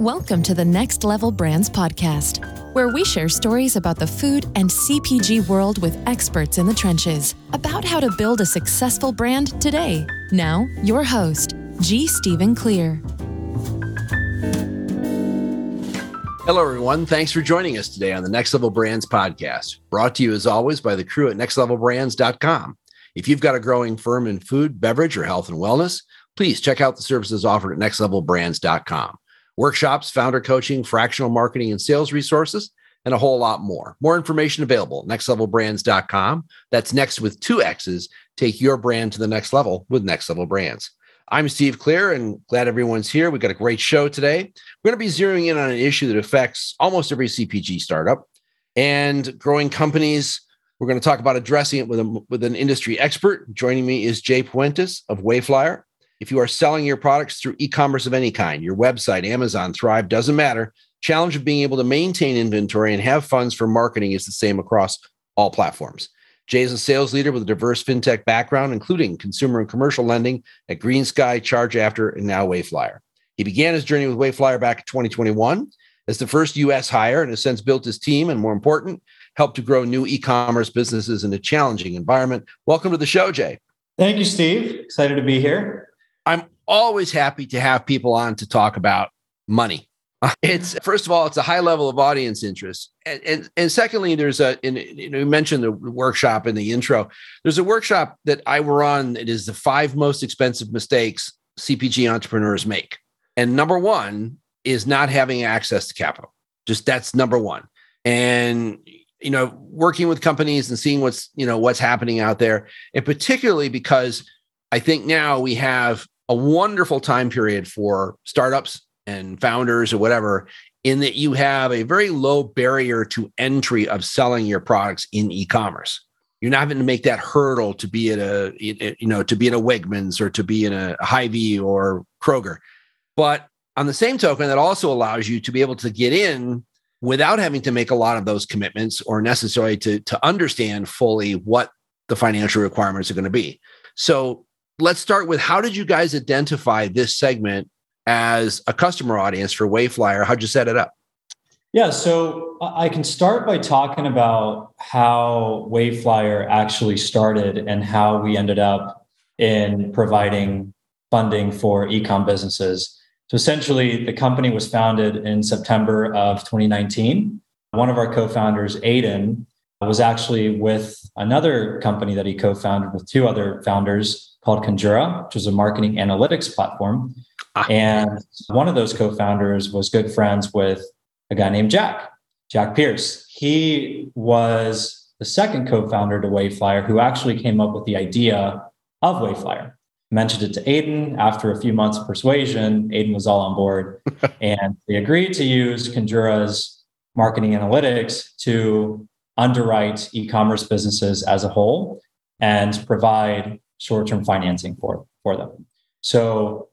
Welcome to the Next Level Brands podcast, where we share stories about the food and CPG world with experts in the trenches about how to build a successful brand today. Now, your host, G. Stephen Clear. Hello, everyone. Thanks for joining us today on the Next Level Brands podcast, brought to you as always by the crew at nextlevelbrands.com. If you've got a growing firm in food, beverage, or health and wellness, please check out the services offered at nextlevelbrands.com workshops, founder coaching, fractional marketing and sales resources, and a whole lot more. More information available nextlevelbrands.com. That's next with two X's. Take your brand to the next level with Next Level Brands. I'm Steve Clear and glad everyone's here. We've got a great show today. We're going to be zeroing in on an issue that affects almost every CPG startup and growing companies. We're going to talk about addressing it with, a, with an industry expert. Joining me is Jay Puentes of Wayflyer. If you are selling your products through e commerce of any kind, your website, Amazon, Thrive, doesn't matter. Challenge of being able to maintain inventory and have funds for marketing is the same across all platforms. Jay is a sales leader with a diverse fintech background, including consumer and commercial lending at GreenSky, Charge After, and now Wayflyer. He began his journey with Wayflyer back in 2021 as the first US hire and has since built his team and, more important, helped to grow new e commerce businesses in a challenging environment. Welcome to the show, Jay. Thank you, Steve. Excited to be here. I'm always happy to have people on to talk about money. It's first of all, it's a high level of audience interest, and and, and secondly, there's a and, you know you mentioned the workshop in the intro. There's a workshop that I were on. It is the five most expensive mistakes CPG entrepreneurs make, and number one is not having access to capital. Just that's number one, and you know working with companies and seeing what's you know what's happening out there, and particularly because I think now we have a wonderful time period for startups and founders or whatever in that you have a very low barrier to entry of selling your products in e-commerce. You're not having to make that hurdle to be at a you know to be in a wegmans or to be in a Hy-Vee or kroger. But on the same token that also allows you to be able to get in without having to make a lot of those commitments or necessarily to, to understand fully what the financial requirements are going to be. So let's start with how did you guys identify this segment as a customer audience for Wayflyer? How'd you set it up? Yeah, so I can start by talking about how Wayflyer actually started and how we ended up in providing funding for ecom businesses. So essentially, the company was founded in September of 2019. One of our co-founders, Aidan, was actually with another company that he co-founded with two other founders called Conjura, which is a marketing analytics platform. Ah. And one of those co founders was good friends with a guy named Jack, Jack Pierse. He was the second co founder to Wayflyer who actually came up with the idea of Wayflyer. Mentioned it to Aidan. After a few months of persuasion, Aidan was all on board and they agreed to use Conjura's marketing analytics to underwrite e commerce businesses as a whole and provide short-term financing for, for them. So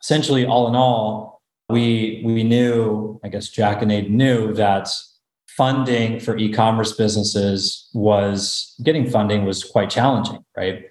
essentially, all in all, we we knew, I guess Jack and Aidan knew that funding for e-commerce businesses was getting funding was quite challenging, right?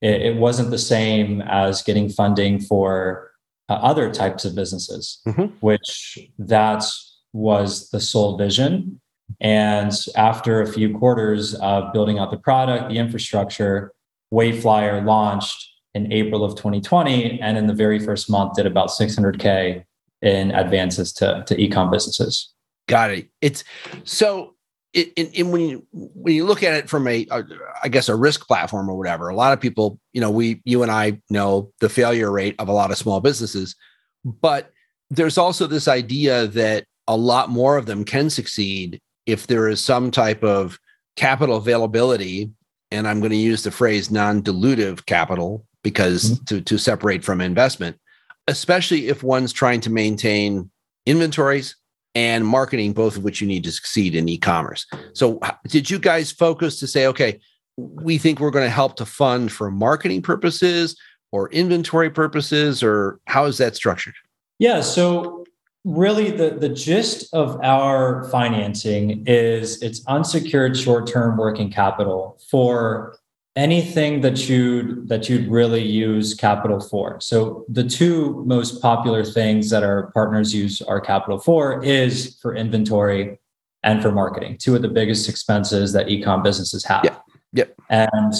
It, it wasn't the same as getting funding for uh, other types of businesses, mm-hmm. which that was the sole vision. And after a few quarters of building out the product, the infrastructure, Wayflyer launched in April of 2020, and in the very first month did about 600k in advances to to ecom businesses. Got it. It's so. When you when you look at it from a, a, I guess a risk platform or whatever, a lot of people, you know, we you and I know the failure rate of a lot of small businesses, but there's also this idea that a lot more of them can succeed if there is some type of capital availability and I'm going to use the phrase non-dilutive capital because mm-hmm. to, to separate from investment, especially if one's trying to maintain inventories and marketing, both of which you need to succeed in e-commerce. So did you guys focus to say, okay, we think we're going to help to fund for marketing purposes or inventory purposes, or how is that structured? Yeah. So really the, the gist of our financing is it's unsecured short-term working capital for anything that you that you'd really use capital for. So the two most popular things that our partners use our capital for is for inventory and for marketing. Two of the biggest expenses that ecom businesses have. Yep. Yep. And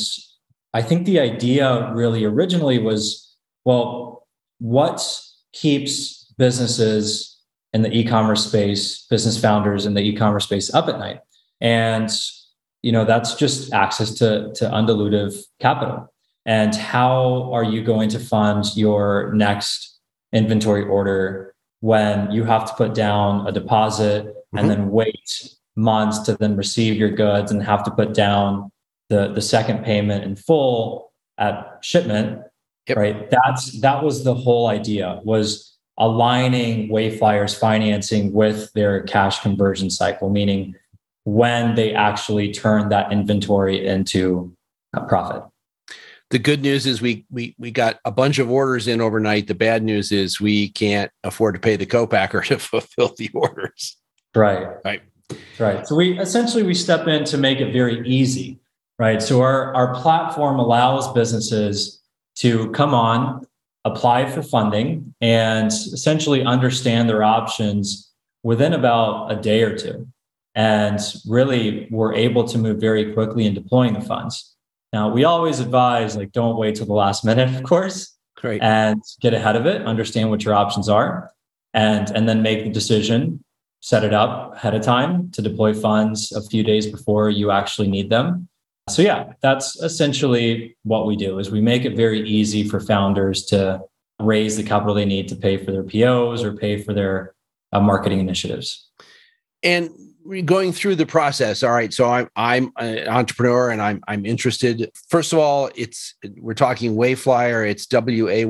I think the idea really originally was, well, what keeps businesses in the e-commerce space, business founders in the e-commerce space up at night? And you know that's just access to to undilutive capital and how are you going to fund your next inventory order when you have to put down a deposit mm-hmm. and then wait months to then receive your goods and have to put down the the second payment in full at shipment yep. right that's that was the whole idea was aligning wayflyer's financing with their cash conversion cycle meaning when they actually turn that inventory into a profit. The good news is we we we got a bunch of orders in overnight. The bad news is we can't afford to pay the co-packer to fulfill the orders. Right. Right. Right. So we essentially we step in to make it very easy. Right. So our, our platform allows businesses to come on, apply for funding, and essentially understand their options within about a day or two and really were able to move very quickly in deploying the funds. Now, we always advise like don't wait till the last minute, of course, Great. and get ahead of it, understand what your options are, and and then make the decision, set it up ahead of time to deploy funds a few days before you actually need them. So yeah, that's essentially what we do is we make it very easy for founders to raise the capital they need to pay for their POs or pay for their uh, marketing initiatives. And going through the process all right so i'm i'm an entrepreneur and i'm i'm interested first of all it's we're talking wayflyer it's w-a-y-f-l-y-e-r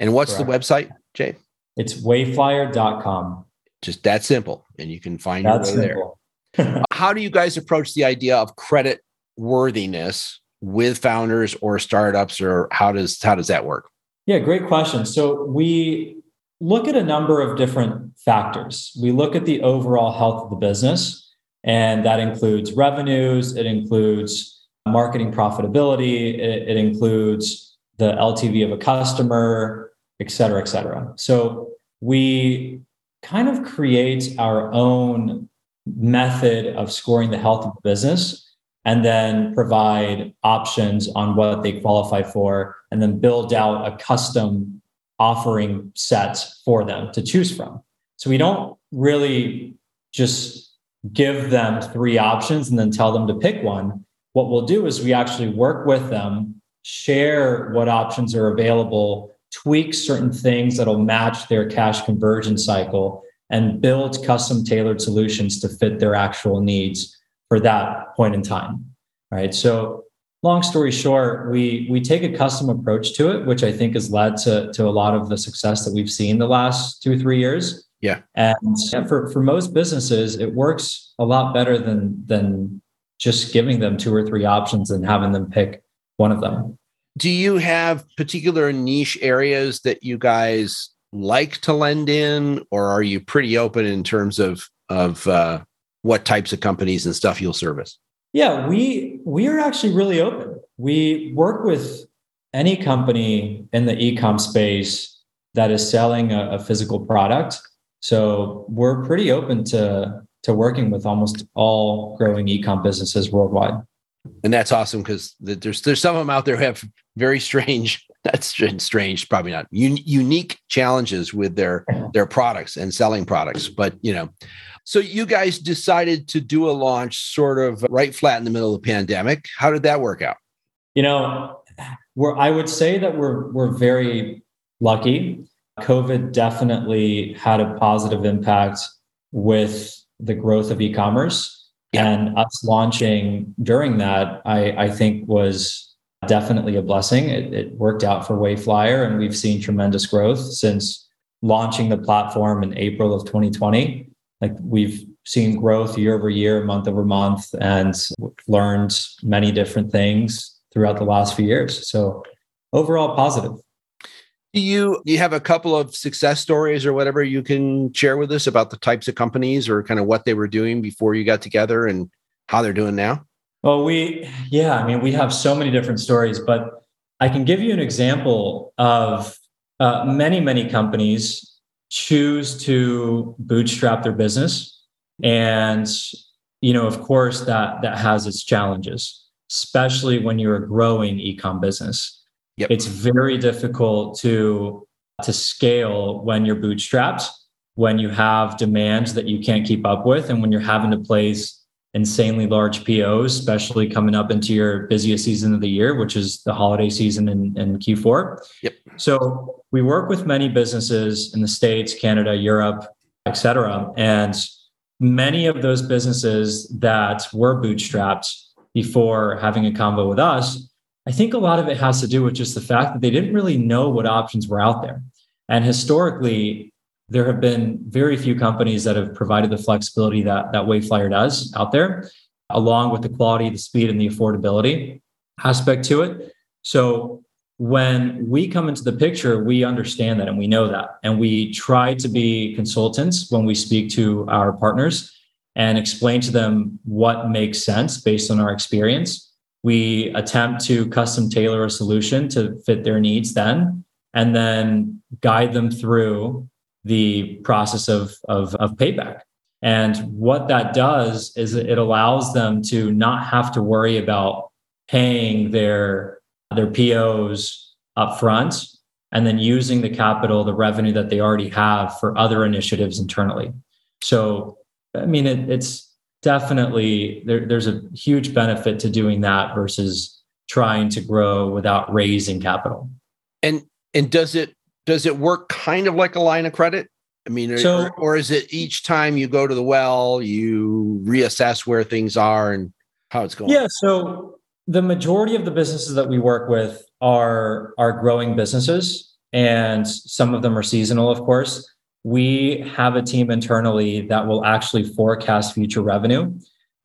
and what's Correct. the website jay it's wayflyer.com just that simple and you can find That's your way simple. there how do you guys approach the idea of credit worthiness with founders or startups or how does how does that work yeah great question so we look at a number of different factors. We look at the overall health of the business, and that includes revenues, it includes marketing profitability, it, it includes the LTV of a customer, et cetera, et cetera. So we kind of create our own method of scoring the health of the business and then provide options on what they qualify for and then build out a custom offering set for them to choose from. So we don't really just give them three options and then tell them to pick one. What we'll do is we actually work with them, share what options are available, tweak certain things that'll match their cash conversion cycle, and build custom tailored solutions to fit their actual needs for that point in time. Right. So long story short, we we take a custom approach to it, which I think has led to to a lot of the success that we've seen the last two three years. Yeah, and for for most businesses, it works a lot better than than just giving them two or three options and having them pick one of them. Do you have particular niche areas that you guys like to lend in, or are you pretty open in terms of of uh, what types of companies and stuff you'll service? Yeah, we we are actually really open. We work with any company in the e-com space that is selling a, a physical product. So we're pretty open to to working with almost all growing e-com businesses worldwide. And that's awesome because there's there's some of them out there who have very strange that's strange probably not un, unique challenges with their their products and selling products but you know so you guys decided to do a launch sort of right flat in the middle of the pandemic. How did that work out? You know, we're, I would say that we're we're very lucky. COVID definitely had a positive impact with the growth of e-commerce. Yeah. And us launching during that, I, I think was definitely a blessing. It, it worked out for Wayflyer, and we've seen tremendous growth since launching the platform in April of 2020 like we've seen growth year over year, month over month, and learned many different things throughout the last few years. So overall positive. Do you you have a couple of success stories or whatever you can share with us about the types of companies or kind of what they were doing before you got together and how they're doing now? Well, we, yeah, I mean, we have so many different stories, but I can give you an example of uh, many, many companies choose to bootstrap their business. And, you know, of course, that, that has its challenges, especially when you're a growing ecom business. Yep. It's very difficult to, to scale when you're bootstrapped, when you have demands that you can't keep up with, and when you're having to place insanely large POs, especially coming up into your busiest season of the year, which is the holiday season in, in Q4. Yep. So we work with many businesses in the States, Canada, Europe, et cetera. And many of those businesses that were bootstrapped before having a convo with us, I think a lot of it has to do with just the fact that they didn't really know what options were out there. And historically, there have been very few companies that have provided the flexibility that, that Wayflyer does out there, along with the quality, the speed, and the affordability aspect to it. So when we come into the picture, we understand that and we know that. And we try to be consultants when we speak to our partners and explain to them what makes sense based on our experience. We attempt to custom tailor a solution to fit their needs then, and then guide them through the process of, of, of payback. And what that does is it allows them to not have to worry about paying their, their POs up front and then using the capital, the revenue that they already have for other initiatives internally. So, I mean, it, it's definitely there, there's a huge benefit to doing that versus trying to grow without raising capital. And and does it does it work kind of like a line of credit? I mean, so, or, or, is it each time you go to the well, you reassess where things are and how it's going? Yeah. So the majority of the businesses that we work with are are growing businesses, and some of them are seasonal, of course. We have a team internally that will actually forecast future revenue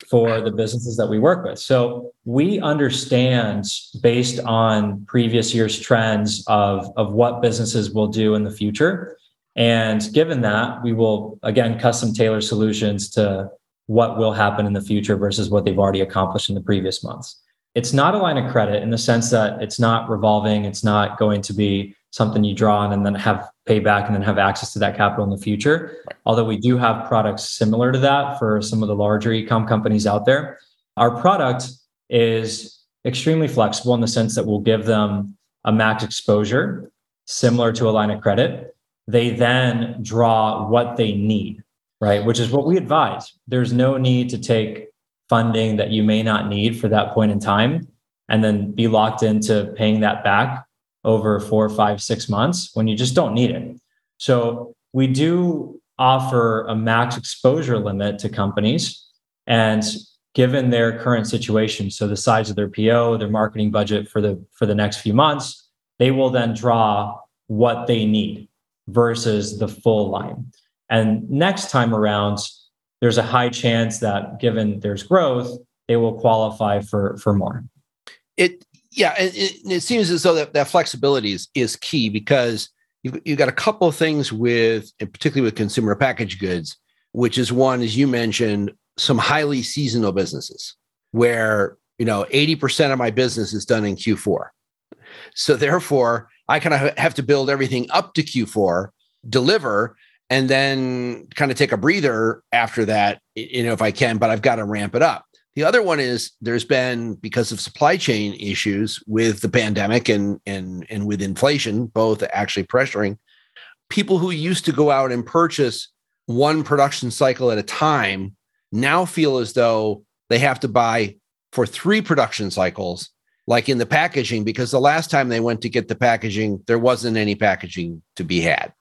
for the businesses that we work with. So we understand based on previous year's trends of, of what businesses will do in the future. And given that, we will again custom tailor solutions to what will happen in the future versus what they've already accomplished in the previous months. It's not a line of credit in the sense that it's not revolving, it's not going to be something you draw on and then have payback and then have access to that capital in the future. Although we do have products similar to that for some of the larger e-com companies out there. Our product is extremely flexible in the sense that we'll give them a max exposure similar to a line of credit. They then draw what they need, right? Which is what we advise. There's no need to take funding that you may not need for that point in time and then be locked into paying that back over four, five, six months when you just don't need it. So we do offer a max exposure limit to companies. And given their current situation, so the size of their PO, their marketing budget for the for the next few months, they will then draw what they need versus the full line. And next time around, there's a high chance that given there's growth, they will qualify for for more. It yeah, it, it, seems as though that, that flexibility is, is key because you've, you've got a couple of things with, particularly with consumer packaged goods, which is one, as you mentioned, some highly seasonal businesses where, you know, 80% of my business is done in Q4. So therefore, I kind of have to build everything up to Q4, deliver, and then kind of take a breather after that, you know, if I can, but I've got to ramp it up. The other one is there's been because of supply chain issues with the pandemic and and and with inflation, both actually pressuring people who used to go out and purchase one production cycle at a time now feel as though they have to buy for three production cycles like in the packaging because the last time they went to get the packaging there wasn't any packaging to be had.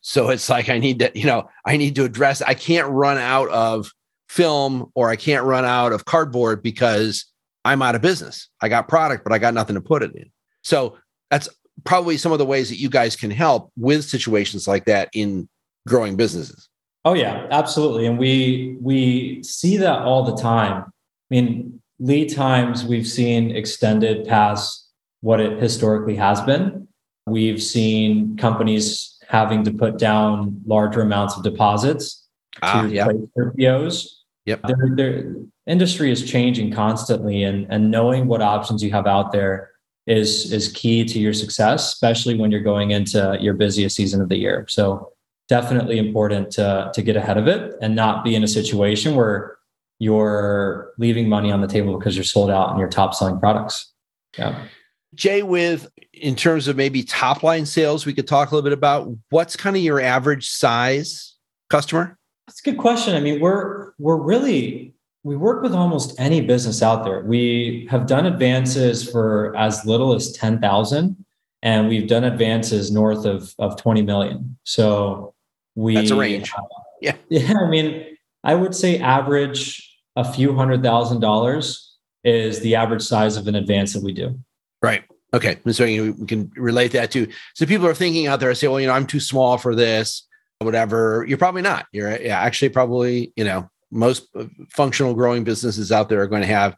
So it's like i need to you know i need to address i can't run out of film or I can't run out of cardboard because I'm out of business. I got product, but I got nothing to put it in. So that's probably some of the ways that you guys can help with situations like that in growing businesses. Oh yeah, absolutely. And we we see that all the time. I mean, lead times we've seen extended past what it historically has been. We've seen companies having to put down larger amounts of deposits ah, to yeah. their POs Yep. The industry is changing constantly, and and knowing what options you have out there is is key to your success, especially when you're going into your busiest season of the year. So definitely important to to get ahead of it and not be in a situation where you're leaving money on the table because you're sold out on your top selling products. Yeah. Jay, with in terms of maybe top line sales, we could talk a little bit about what's kind of your average size customer? That's a good question. I mean, we're we're really we work with almost any business out there. We have done advances for as little as 10,000 and we've done advances north of, of 20 million. So we That's a range. yeah. Yeah, I mean, I would say average a few hundred thousand dollars is the average size of an advance that we do. Right. Okay. So we can relate that to. So people are thinking out there, I say, well, you know, I'm too small for this, whatever. You're probably not. You're yeah, actually probably, you know, most functional growing businesses out there are going to have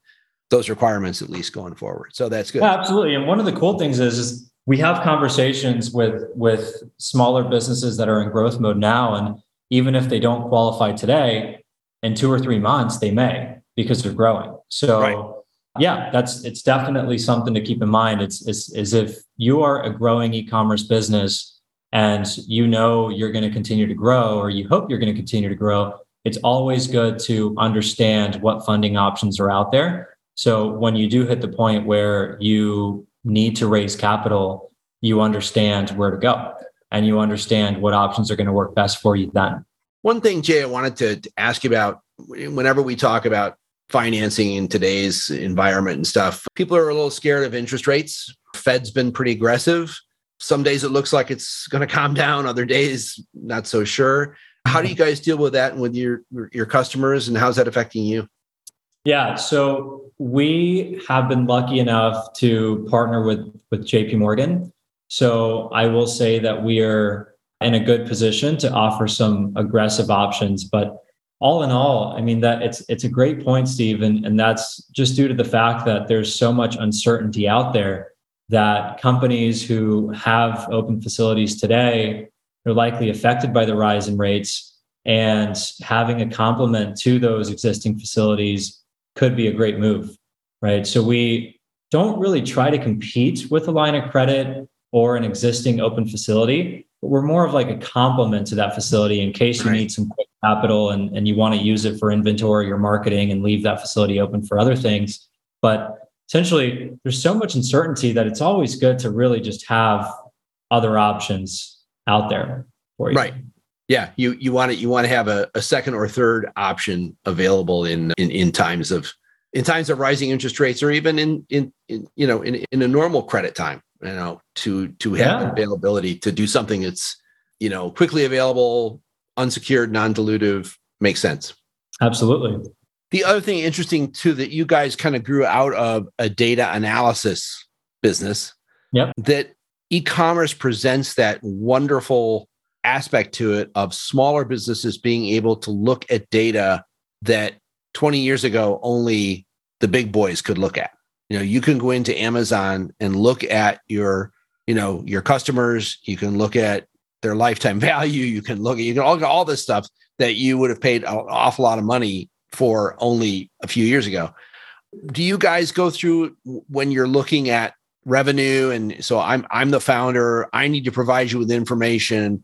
those requirements at least going forward. So that's good. Yeah, absolutely. And one of the cool things is, is we have conversations with with smaller businesses that are in growth mode now and even if they don't qualify today in 2 or 3 months they may because they're growing. So right. yeah, that's it's definitely something to keep in mind. It's it's as if you are a growing e-commerce business and you know you're going to continue to grow or you hope you're going to continue to grow it's always good to understand what funding options are out there. So when you do hit the point where you need to raise capital, you understand where to go and you understand what options are going to work best for you then. One thing, Jay, I wanted to ask you about whenever we talk about financing in today's environment and stuff, people are a little scared of interest rates. Fed's been pretty aggressive. Some days it looks like it's going to calm down, other days, not so sure. How do you mm-hmm. guys deal with that and with your your customers, and how's that affecting you? Yeah, so we have been lucky enough to partner with with JP Morgan. So I will say that we are in a good position to offer some aggressive options, but all in all, I mean that it's it's a great point, Steve, and, and that's just due to the fact that there's so much uncertainty out there that companies who have open facilities today they're likely affected by the rise in rates. And having a complement to those existing facilities could be a great move, right? So we don't really try to compete with a line of credit or an existing open facility, but we're more of like a complement to that facility in case you right. need some quick capital and, and you want to use it for inventory or marketing and leave that facility open for other things. But essentially, there's so much uncertainty that it's always good to really just have other options out there for you. Right. Yeah. You you want to you want to have a, a second or third option available in, in in times of in times of rising interest rates or even in in, in you know in, in a normal credit time, you know, to to have yeah. availability to do something that's, you know, quickly available, unsecured, non-dilutive, makes sense. Absolutely. The other thing interesting too that you guys kind of grew out of a data analysis business. Yep. That e-commerce presents that wonderful aspect to it of smaller businesses being able to look at data that 20 years ago only the big boys could look at you know you can go into amazon and look at your you know your customers you can look at their lifetime value you can look at you can all, all this stuff that you would have paid an awful lot of money for only a few years ago. Do you guys go through when you're looking at revenue? And so i'm i'm the founder. I need to provide you with information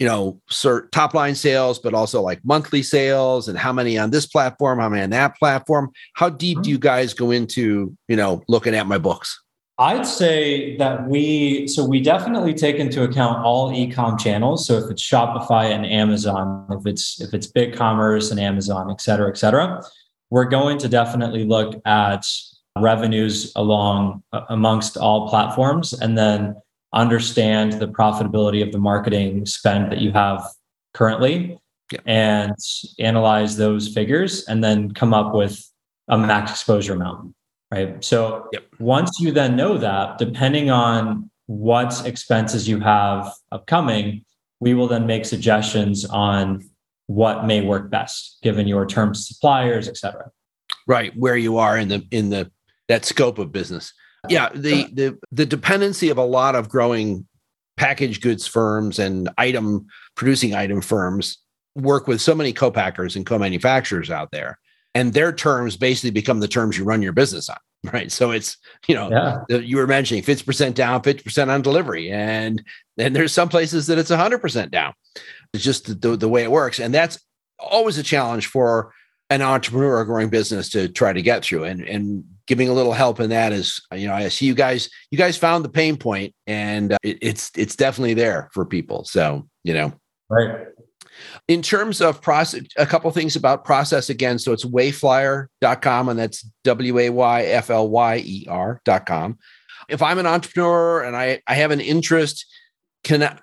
you know sir, top line sales but also like monthly sales and how many on this platform how many on that platform. How deep do mm-hmm. you guys go into you know looking at my books i'd say that we so we definitely take into account all e-com channels so if it's shopify and amazon if it's if it's BigCommerce and amazon et cetera et cetera we're going to definitely look at revenues along amongst all platforms and then understand the profitability of the marketing spend that you have currently yep. and analyze those figures and then come up with a max exposure amount right so yep. once you then know that depending on what expenses you have upcoming we will then make suggestions on what may work best given your terms suppliers et cetera right where you are in the in the that scope of business. Yeah, the the the dependency of a lot of growing packaged goods firms and item producing item firms work with so many co-packers and co-manufacturers out there and their terms basically become the terms you run your business on right? So it's you know yeah. you were mentioning 50% down 50% on delivery and then there's some places that it's 100% down. It's just the, the way it works and that's always a challenge for an entrepreneur or growing business to try to get through and and giving a little help in that is you know i see you guys you guys found the pain point and uh, it, it's it's definitely there for people. So you know. Right in terms of process, a couple things about process again. So it's wayflyer.com and that's W A Y F L Y E R.com. If I'm an entrepreneur and I, I have an interest, can I,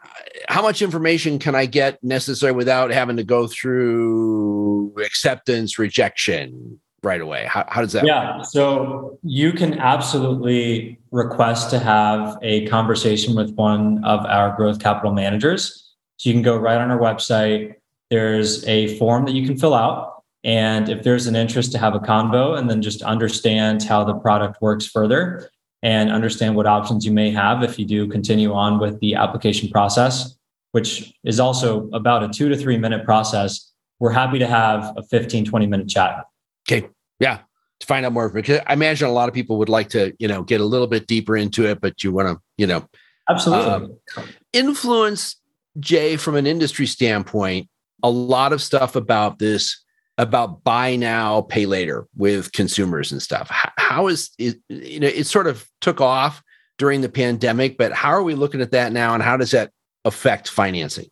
how much information can I get necessary without having to go through acceptance, rejection right away? How, how does that Yeah. Work? So you can absolutely request to have a conversation with one of our growth capital managers. So you can go right on our website. There's a form that you can fill out. And if there's an interest to have a convo and then just understand how the product works further and understand what options you may have if you do continue on with the application process, which is also about a two to three minute process, we're happy to have a 15, 20 minute chat. Okay. Yeah. To find out more, because I imagine a lot of people would like to, you know, get a little bit deeper into it, but you want to, you know, absolutely um, influence Jay, from an industry standpoint, a lot of stuff about this about buy now, pay later with consumers and stuff. How, is it, you know, it sort of took off during the pandemic, but how are we looking at that now and how does that affect financing?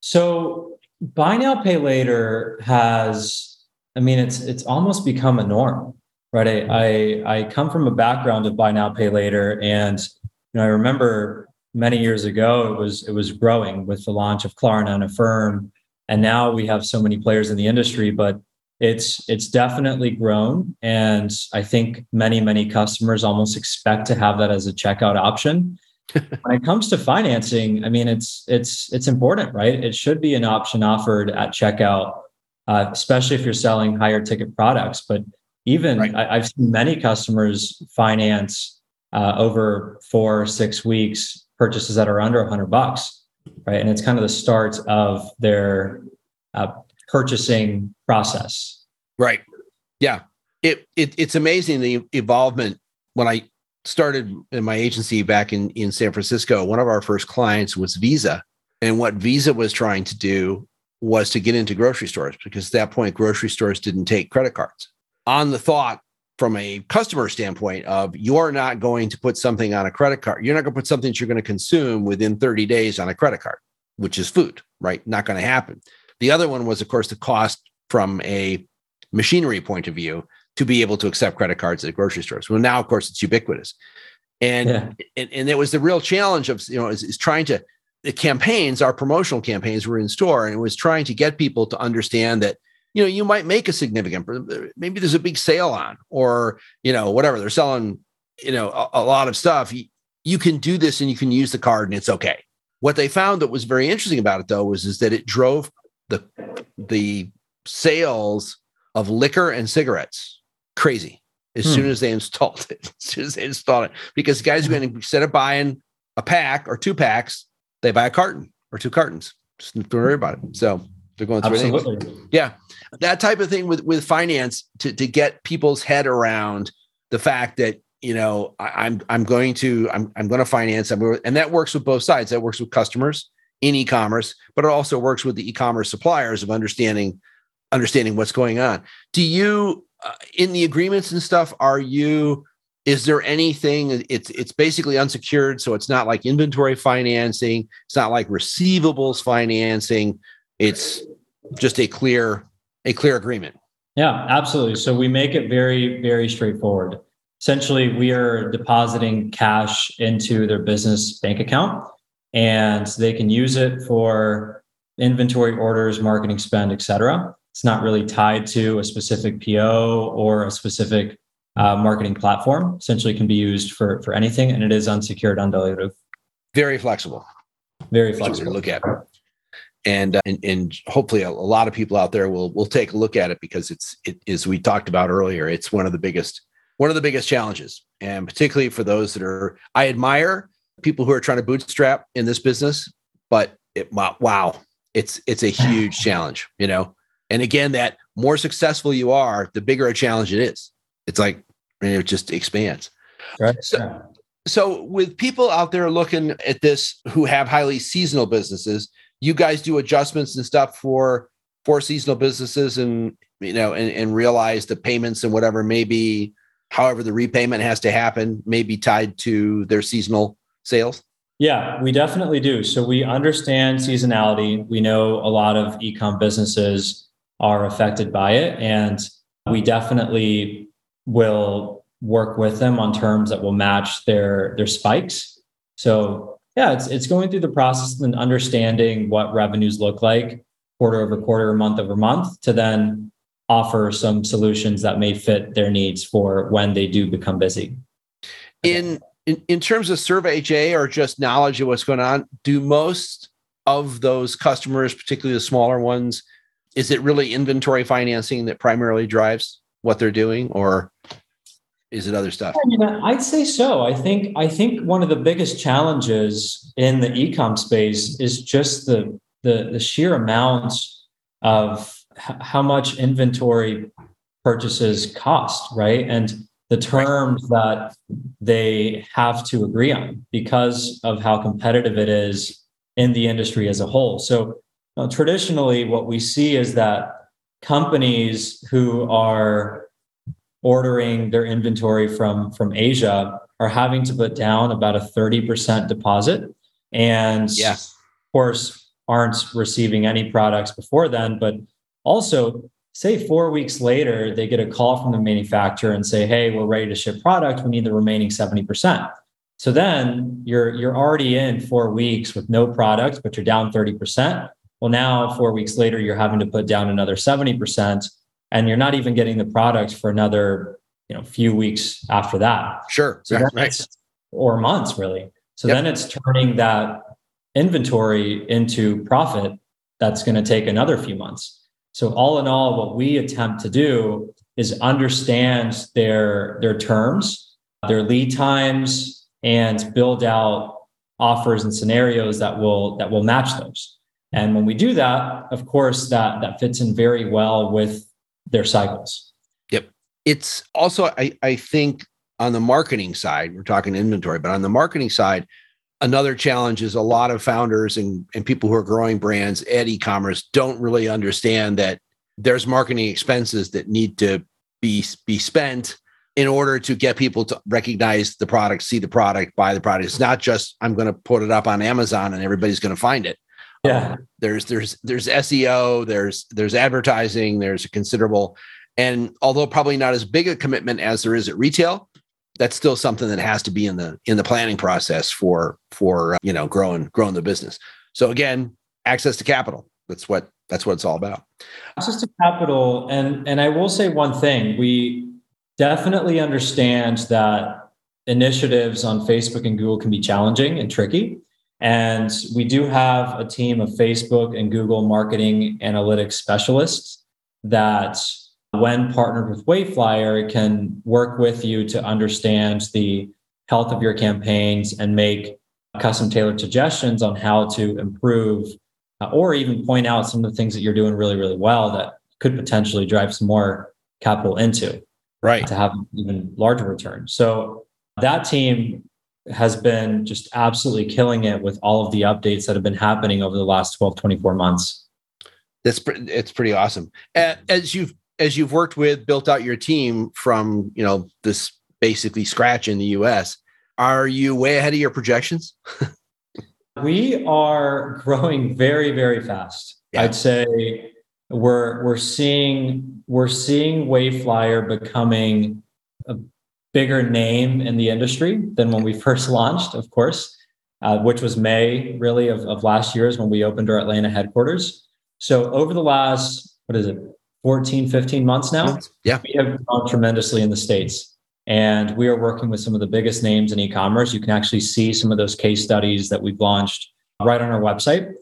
So buy now, pay later has, I mean, it's it's almost become a norm, right? I I, I come from a background of buy now, pay later, and you know, I remember many years ago, it was it was growing with the launch of Klarna and Affirm, and now we have so many players in the industry. But it's it's definitely grown, and I think many many customers almost expect to have that as a checkout option. when it comes to financing, I mean it's it's it's important, right? It should be an option offered at checkout, uh, especially if you're selling higher ticket products. But even right. I, have seen many customers finance uh, over four six weeks purchases that are under 100 bucks right? And it's kind of the start of their uh, purchasing process. Right. Yeah. It, it it's amazing the involvement when i started in my agency back in in san francisco one of our first clients was visa. And what visa was trying to do was to get into grocery stores because at that point grocery stores didn't take credit cards. On the thought from a customer standpoint of you're not going to put something on a credit card. You're not going to put something that you're going to consume within 30 days on a credit card which is food right? Not going to happen. The other one was of course the cost from a machinery point of view to be able to accept credit cards at grocery stores. Well now of course it's ubiquitous. And yeah. and, and it was the real challenge of you know is, is trying to the campaigns our promotional campaigns were in store and it was trying to get people to understand that you know you might make a significant maybe there's a big sale on or you know whatever they're selling you know a, a lot of stuff. You, you can do this and you can use the card and it's okay. What they found that was very interesting about it though was is that it drove the the sales of liquor and cigarettes crazy as hmm. soon as they installed it as soon as they installed it. Because guys are going to instead of buying a pack or two packs they buy a carton or two cartons. Just don't worry about it. So they're going through Absolutely. Yeah. That type of thing with with finance to to get people's head around the fact that you know I, am I'm, I'm going to I'm I'm going to finance them, and that works with both sides. That works with customers in e-commerce, but it also works with the e-commerce suppliers of understanding understanding what's going on. Do you uh, in the agreements and stuff? Are you is there anything it's it's basically unsecured so it's not like inventory financing it's not like receivables financing it's just a clear a clear agreement. Yeah, absolutely. So we make it very very straightforward. Essentially, we are depositing cash into their business bank account and they can use it for inventory orders, marketing spend, etc. It's not really tied to a specific PO or a specific uh, marketing platform. Essentially, can be used for for anything, and it is unsecured, undilutive. Very flexible. Very flexible. Look at and, uh, and and, hopefully a, a, lot of people out there will will take a look at it because it's it is we talked about earlier it's one of the biggest one of the biggest challenges and particularly for those that are i admire people who are trying to bootstrap in this business but it wow it's it's a huge challenge you know And again, that more successful you are, the bigger a challenge it is. It's like it just expands. Right. So, so with people out there looking at this who have highly seasonal businesses, you guys do adjustments and stuff for for seasonal businesses and you know and, and realize the payments and whatever maybe however the repayment has to happen may be tied to their seasonal sales? Yeah we definitely do. So we understand seasonality. We know a lot of ecom businesses are affected by it and we definitely will work with them on terms that will match their their spikes. So yeah it's it's going through the process and understanding what revenues look like quarter over quarter month over month to then offer some solutions that may fit their needs for when they do become busy. In in, in terms of ServHA or just knowledge of what's going on do most of those customers particularly the smaller ones is it really inventory financing that primarily drives what they're doing or is it other stuff? Yeah, I'd say so. I think I think one of the biggest challenges in the ecom space is just the the, the sheer amount of h- how much inventory purchases cost, right? And the terms that they have to agree on because of how competitive it is in the industry as a whole. So you know, traditionally, what we see is that companies who are ordering their inventory from from Asia are having to put down about a 30% deposit. And yeah. of course aren't receiving any products before then but also say 4 weeks later they get a call from the manufacturer and say hey we're ready to ship product. We need the remaining 70% so then you're you're already in 4 weeks with no product but you're down 30% well now 4 weeks later you're having to put down another 70% and you're not even getting the product for another you know few weeks after that. Sure. So right, right. or months really. So yep. then it's turning that inventory into profit that's going to take another few months. So all in all what we attempt to do is understand their their terms their lead times and build out offers and scenarios that will that will match those. And when we do that of course that that fits in very well with their cycles. Yep. It's also, I, I think, on the marketing side, we're talking inventory, but on the marketing side, another challenge is a lot of founders and, and people who are growing brands at e-commerce don't really understand that there's marketing expenses that need to be be spent in order to get people to recognize the product, see the product, buy the product. It's not just I'm going to put it up on Amazon and everybody's going to find it. Yeah. Um, there's there's there's SEO, there's there's advertising, there's a considerable and although probably not as big a commitment as there is at retail, that's still something that has to be in the in the planning process for for uh, you know growing growing the business. So again, access to capital. That's what that's what it's all about. Access to capital and and I will say one thing, we definitely understand that initiatives on Facebook and Google can be challenging and tricky. And we do have a team of Facebook and Google marketing analytics specialists that, when partnered with Wayflyer, can work with you to understand the health of your campaigns and make custom tailored suggestions on how to improve uh, or even point out some of the things that you're doing really, really well that could potentially drive some more capital into. Right. To have even larger return. So that team has been just absolutely killing it with all of the updates that have been happening over the last 12 24 months. That's it's pretty awesome. As you've as you've worked with built out your team from you know this basically scratch in the us are you way ahead of your projections? We are growing very very fast. Yeah. i'd say we're we're seeing we're seeing wayflyer becoming bigger name in the industry than when we first launched, of course, uh, which was May really of, of last year is when we opened our Atlanta headquarters. So over the last, what is it, 14, 15 months now, yeah. we have grown tremendously in the States. And we are working with some of the biggest names in e-commerce. You can actually see some of those case studies that we've launched right on our website.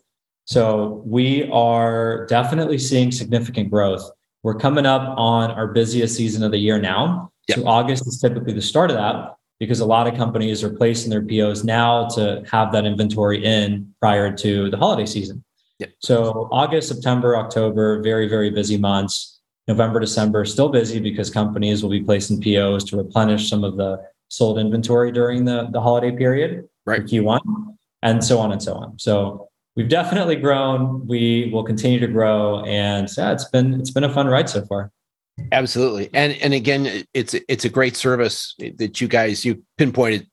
So we are definitely seeing significant growth. We're coming up on our busiest season of the year now. Yep. So August is typically the start of that because a lot of companies are placing their POs now to have that inventory in prior to the holiday season. Yep. So August, September, October, very, very busy months. November, December, still busy because companies will be placing POs to replenish some of the sold inventory during the, the holiday period right. for Q1, and so on and so on. So we've definitely grown. We will continue to grow, and yeah, it's been it's been a fun ride so far. Absolutely, and and again, it's it's a great service that you guys you pinpointed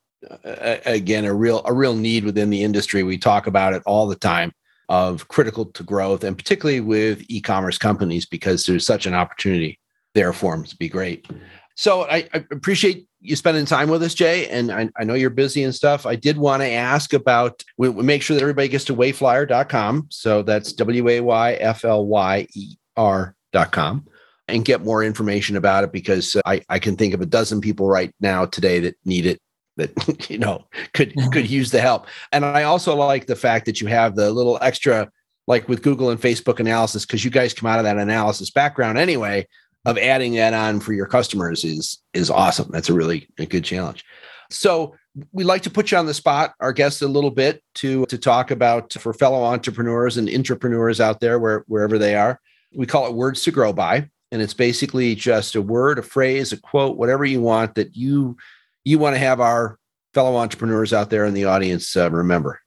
uh, again a real a real need within the industry. We talk about it all the time of critical to growth, and particularly with e-commerce companies because there's such an opportunity there for them to be great. So I, I appreciate you spending time with us, Jay. And I, I know you're busy and stuff. I did want to ask about, we, we make sure that everybody gets to wayflyer.com. So that's W A Y F L Y E R.com and get more information about it because uh, I, I can think of a dozen people right now today that need it that you know could could use the help and i also like the fact that you have the little extra like with google and facebook analysis because you guys come out of that analysis background anyway of adding that on for your customers is is awesome. That's a really a good challenge. So we like to put you on the spot, our guests, a little bit to to talk about for fellow entrepreneurs and intrapreneurs out there, where wherever they are. We call it words to grow by, and it's basically just a word, a phrase, a quote, whatever you want that you you want to have our fellow entrepreneurs out there in the audience uh, remember.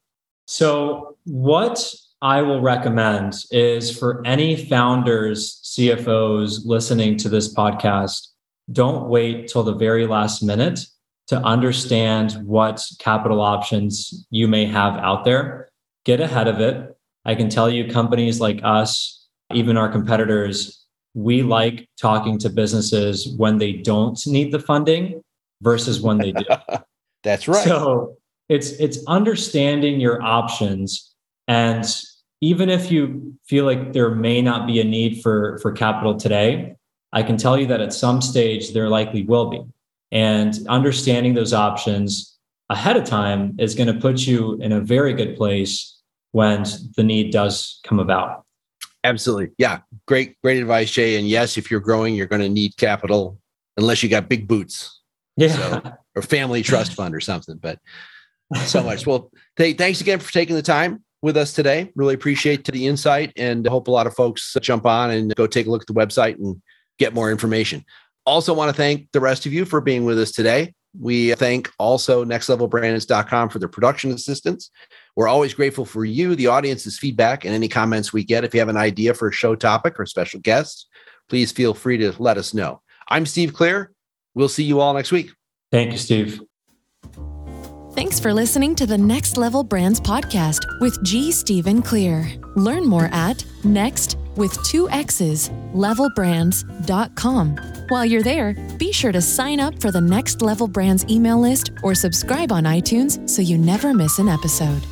So what I will recommend is for any founders, CFOs listening to this podcast, don't wait till the very last minute to understand what capital options you may have out there. Get ahead of it. I can tell you, companies like us, even our competitors, we like talking to businesses when they don't need the funding versus when they do. That's right. So it's it's understanding your options and even if you feel like there may not be a need for, for capital today, I can tell you that at some stage there likely will be. And understanding those options ahead of time is going to put you in a very good place when the need does come about. Absolutely. Yeah. Great, great advice, Jay. And yes, if you're growing, you're going to need capital unless you got big boots. Yeah. So, or family trust fund or something. But so much. Well, th- thanks again for taking the time with us today. Really appreciate the insight and hope a lot of folks jump on and go take a look at the website and get more information. Also, want to thank the rest of you for being with us today. We thank also nexxtlevelbrands.com for their production assistance. We're always grateful for you, the audience's feedback, and any comments we get. If you have an idea for a show topic or special guest, please feel free to let us know. I'm Steve Clear. We'll see you all next week. Thank you, Steve. Thanks for listening to the Next Level Brands podcast with G. Stephen Clear. Learn more at next with two X's levelbrands.com. While you're there, be sure to sign up for the Next Level Brands email list or subscribe on iTunes so you never miss an episode.